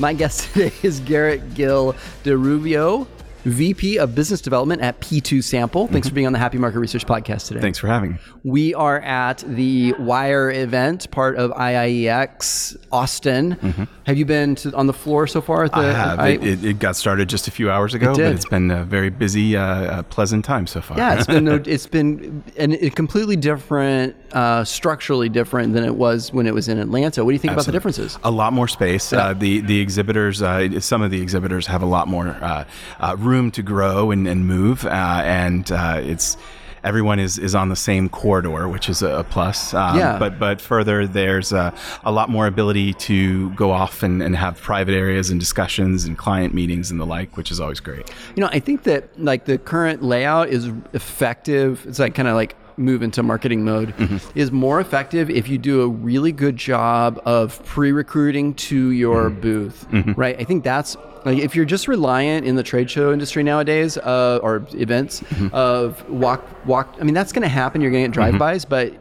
My guest today is Garrett Gill DeRuvio, VP of Business Development at P2 Sample. Thanks for being on the Happy Market Research Podcast today. Thanks for having me. We are at the Wire event, part of IIEX Austin. Have you been to, on the floor so far? At the, I have. I- it, it, it got started just a few hours ago, did. but it's been a very busy, uh, uh, pleasant time so far. yeah, it's been no- it's been an, a completely different, uh, structurally different than it was when it was in Atlanta. What do you think about the differences? a lot more space. Uh, the the exhibitors, uh, some of the exhibitors have a lot more uh, uh, room to grow and, and move, uh, and uh, it's everyone is, is on the same corridor, which is a, a plus. Um, Yeah. But but further, there's uh, a lot more ability to go off and, and have private areas and discussions and client meetings and the like, which is always great. You know, I think that like the current layout is effective. It's like kind of like move into marketing mode is more effective if you do a really good job of pre-recruiting to your booth, right? I think that's like if you're just reliant in the trade show industry nowadays uh, or events of walk walk. I mean, that's going to happen. You're going to get drive-bys, but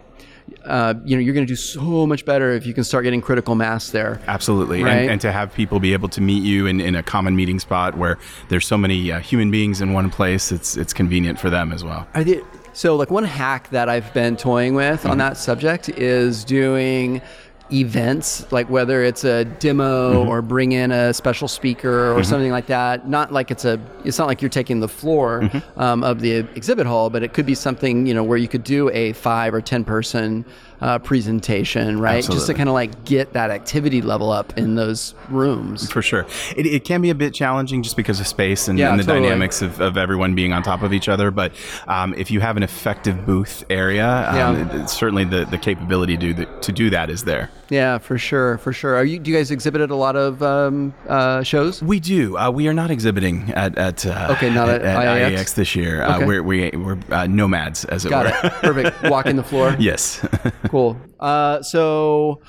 uh, you know, you're going to do so much better if you can start getting critical mass there. Absolutely. Right. And, and to have people be able to meet you in, in a common meeting spot where there's so many uh, human beings in one place, it's, it's convenient for them as well. Are they, so, like one hack that I've been toying with on that subject is doing events, like whether it's a demo or bring in a special speaker or something like that. Not like it's a, it's not like you're taking the floor um, of the exhibit hall, but it could be something you know where you could do a five or ten person uh, presentation, right? Just to kind of like get that activity level up in those rooms. For sure. It, it can be a bit challenging just because of space and, Yeah, and the totally. dynamics of, of everyone being on top of each other. But um, if you have an effective booth area, um, Yeah. it- certainly the, the capability to, do that- to do that is there. Yeah, for sure, for sure. Are you? Do you guys exhibit at a lot of um, uh, shows? We do. Uh, we are not exhibiting at, at, uh, Okay, not at IIEX? IIEX this year. Uh, Okay. we're we, we're uh, nomads, as it Got were. it. Perfect. Walking the floor. yes. Cool. Uh, so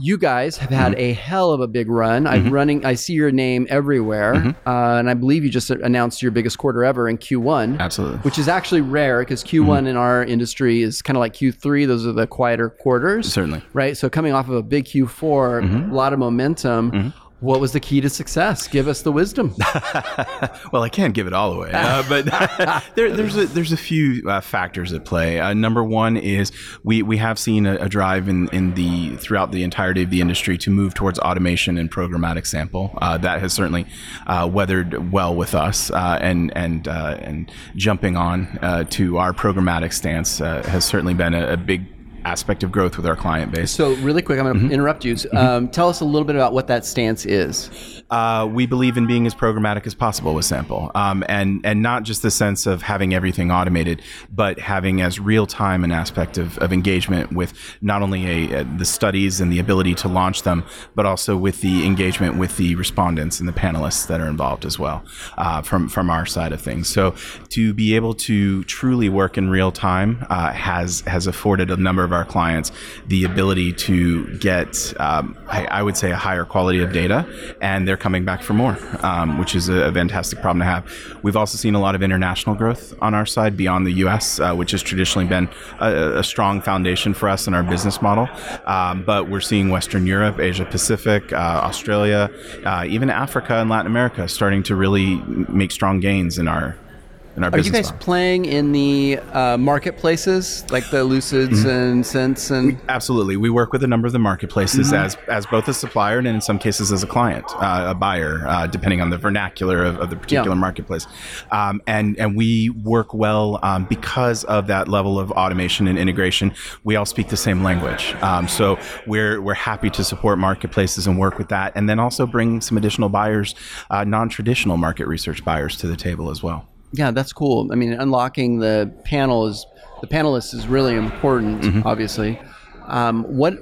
you guys have had Mm-hmm. a hell of a big run. I'm running. I see your name everywhere, Mm-hmm. uh, and I believe you just announced your biggest quarter ever in Q1. Absolutely. Which is actually rare because Q1 Mm-hmm. in our industry is kind of like Q3. Those are the quieter quarters. Certainly. Right. So coming off of a big Q4, Mm-hmm. a lot of momentum. What was the key to success? Give us the wisdom. Well, I can't give it all away, uh, but there, there's a, there's a few uh, factors at play. Uh, number one is we, we have seen a, a drive in, in the throughout the entirety of the industry to move towards automation and programmatic sample. Uh, that has certainly uh, weathered well with us, uh, and and uh, and jumping on uh, to our programmatic stance uh, has certainly been a, a big aspect of growth with our client base. So really quick, I'm going to Mm-hmm. interrupt you. Um, tell us a little bit about what that stance is. uh, we believe in being as programmatic as possible with sample, um, and and not just the sense of having everything automated, but having as real time an aspect of, of engagement with not only a, uh the studies and the ability to launch them, but also with the engagement with the respondents and the panelists that are involved as well uh, from from our side of things. So to be able to truly work in real time uh, has has afforded a number of our clients the ability to get, um, I, I would say, a higher quality of data, and they're coming back for more, um, which is a, a fantastic problem to have. We've also seen a lot of international growth on our side beyond the U.S., uh, which has traditionally been a, a strong foundation for us in our business model. Um, but we're seeing Western Europe, Asia Pacific, uh, Australia, uh, even Africa and Latin America starting to really make strong gains in our in our Are you guys model. playing in the uh, marketplaces like the Lucids Mm-hmm. and Cint and Absolutely, we work with a number of the marketplaces as as both a supplier and in some cases as a client, uh, a buyer, uh, depending on the vernacular of, of the particular Yeah. marketplace. Um, and and we work well um, because of that level of automation and integration. We all speak the same language, um, so we're we're happy to support marketplaces and work with that, and then also bring some additional buyers, uh, non traditional market research buyers to the table as well. Yeah, that's cool. I mean, unlocking the panel is the panelists is really important. Mm-hmm. Obviously, um, what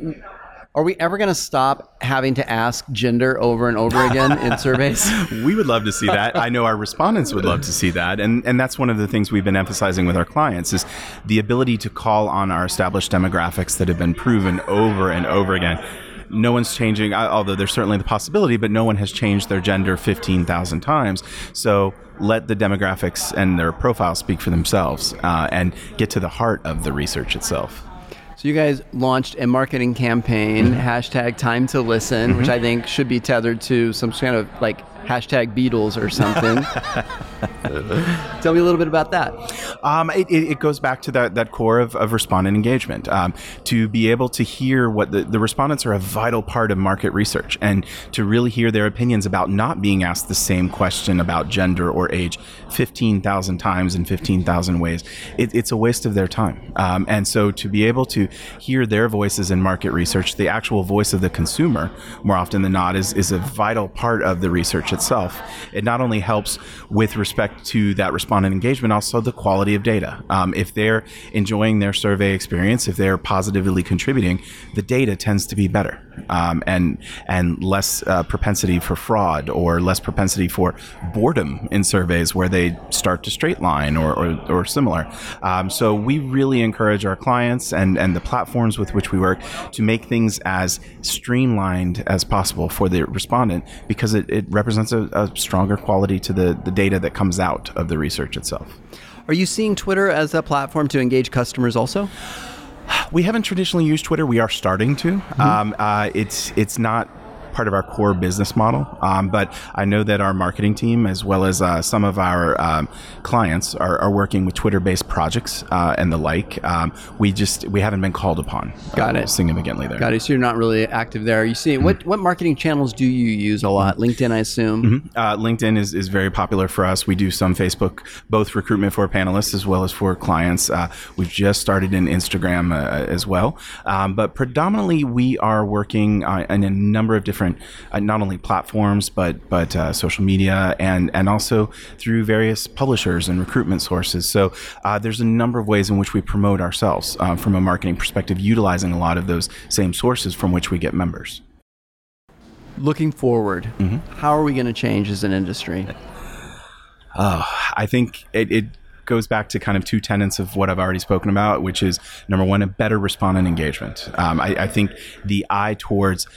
are we ever going to stop having to ask gender over and over again in surveys? we would love to see that. I know our respondents would love to see that, and and that's one of the things we've been emphasizing with our clients is the ability to call on our established demographics that have been proven over and over again. No one's changing, although there's certainly the possibility, but no one has changed their gender 15,000 times. So let the demographics and their profile speak for themselves uh, and get to the heart of the research itself. So you guys launched a marketing campaign, hashtag time to listen, which I think should be tethered to some kind of like hashtag Beatles or something. Tell me a little bit about that. Um, it, it, goes back to that, that core of, of respondent engagement. Um, to be able to hear what the, the respondents are a vital part of market research and to really hear their opinions about not being asked the same question about gender or age 15,000 times in 15,000 ways. It, it's a waste of their time. Um, and so to be able to hear their voices in market research, the actual voice of the consumer, more often than not, is, is a vital part of the research itself. It not only helps with respect to that respondent engagement, also the quality of data. Um, if they're enjoying their survey experience, if they're positively contributing, the data tends to be better um, and and less uh, propensity for fraud or less propensity for boredom in surveys where they start to straight line or, or, or similar. Um, so we really encourage our clients and, and the platforms with which we work to make things as streamlined as possible for the respondent because it, it represents a, a stronger quality to the, the data that comes out of the research itself. Are you seeing Twitter as a platform to engage customers also? We haven't traditionally used Twitter. We are starting to. Mm-hmm. Um, uh, it's it's not part of our core business model. Um, but I know that our marketing team, as well as uh, some of our um, clients, are, are, working with Twitter-based projects uh, and the like. Um, we just we haven't been called upon. Uh, Got uh, it significantly there. Got it. So you're not really active there. You see, mm-hmm. what what marketing channels do you use a lot? LinkedIn, I assume. Mm-hmm. Uh, LinkedIn is, is very popular for us. We do some Facebook, both recruitment for panelists as well as for clients. Uh, we've just started in Instagram as well, um, but predominantly we are working in a number of different different uh, not only platforms but but uh, social media and and also through various publishers and recruitment sources. So uh, there's a number of ways in which we promote ourselves uh, from a marketing perspective, utilizing a lot of those same sources from which we get members. Looking forward, mm-hmm. how are we going to change as an industry? Oh, I think it, it goes back to kind of two tenets of what I've already spoken about, which is number one, a better respondent engagement. Um, I, I, think the eye towards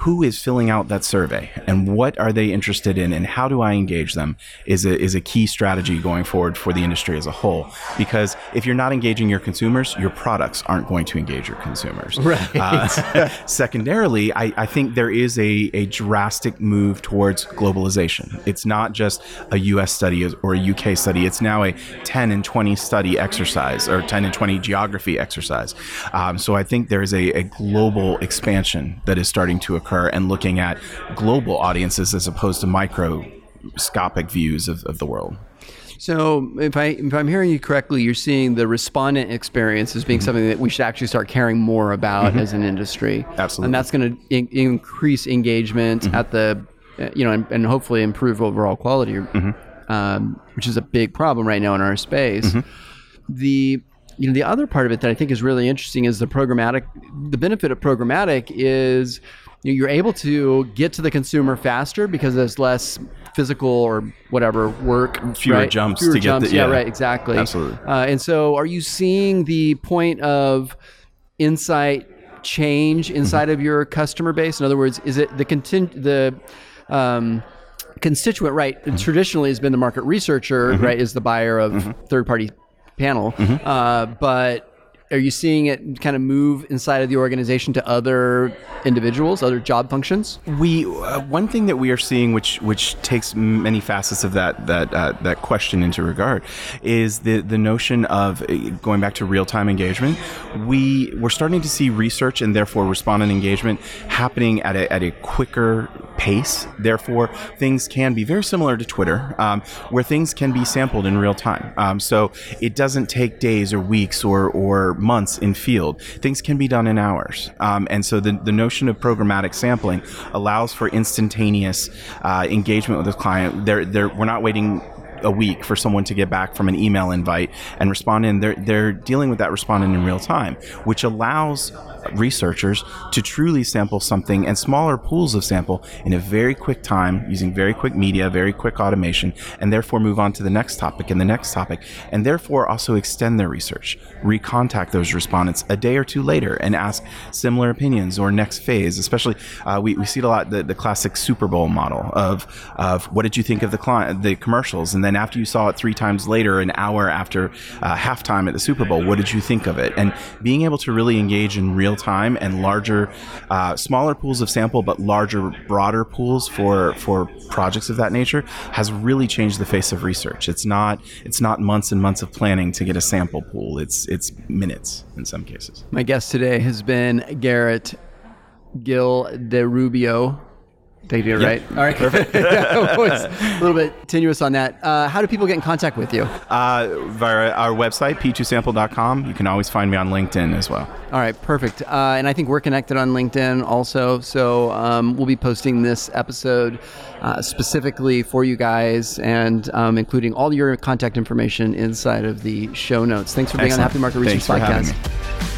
who is filling out that survey and what are they interested in and how do I engage them is a, is a key strategy going forward for the industry as a whole. Because if you're not engaging your consumers, your products aren't going to engage your consumers. Right. Uh, secondarily, I, I, think there is a, a drastic move towards globalization. It's not just a US study or a UK study, it's now a 10 and 20 study exercise or 10 and 20 geography exercise. Um, so I think there is a, a global expansion that is starting to occur occur and looking at global audiences as opposed to microscopic views of, of the world. So, if I if I'm hearing you correctly, you're seeing the respondent experience as being mm-hmm. something that we should actually start caring more about mm-hmm. as an industry. Absolutely, and that's going to in- increase engagement mm-hmm. at the, you know, and, and, hopefully improve overall quality, mm-hmm. um, which is a big problem right now in our space. Mm-hmm. The you know the other part of it that I think is really interesting is the programmatic. The benefit of programmatic is you're able to get to the consumer faster because there's less physical or whatever work fewer right? jumps fewer to jumps. get the, yeah. yeah. right exactly absolutely uh, and so are you seeing the point of insight change inside mm-hmm. of your customer base in other words is it the contin- the um, constituent right mm-hmm. traditionally has been the market researcher mm-hmm. right is the buyer of mm-hmm. third party panel mm-hmm. uh, but are you seeing it kind of move inside of the organization to other individuals, other job functions? We uh, one thing that we are seeing, which which takes many facets of that that uh, that question into regard, is the the notion of uh, going back to real time engagement. We we're starting to see research and therefore respondent engagement happening at a at a quicker pace. Therefore, things can be very similar to Twitter, um, where things can be sampled in real time. Um, so it doesn't take days or weeks or or months in field. Things can be done in hours. Um, and so the, the notion of programmatic sampling allows for instantaneous uh, engagement with the client. They're, they're, we're not waiting a week for someone to get back from an email invite and respond in. They're, they're dealing with that respondent in real time, which allows researchers to truly sample something and smaller pools of sample in a very quick time using very quick media, very quick automation, and therefore move on to the next topic and the next topic, and therefore also extend their research, recontact those respondents a day or two later and ask similar opinions or next phase. Especially, uh, we, we see it a lot the, the classic Super Bowl model of of what did you think of the client, the commercials, and then after you saw it three times later, an hour after uh, halftime at the Super Bowl, what did you think of it? And being able to really engage in real time and larger, uh, smaller pools of sample, but larger, broader pools for for projects of that nature has really changed the face of research. It's not it's not months and months of planning to get a sample pool. It's it's minutes in some cases. My guest today has been Garrett Gil de Rubio. They did it right. All right, perfect. a little bit tenuous on that. Uh, how do people get in contact with you? Uh, via our website, p2sample.com. You can always find me on LinkedIn as well. All right, perfect. Uh, and I think we're connected on LinkedIn also. So um, we'll be posting this episode uh, specifically for you guys and um, including all your contact information inside of the show notes. Thanks for being Excellent. on the Happy Market Research Thanks for having Podcast. me.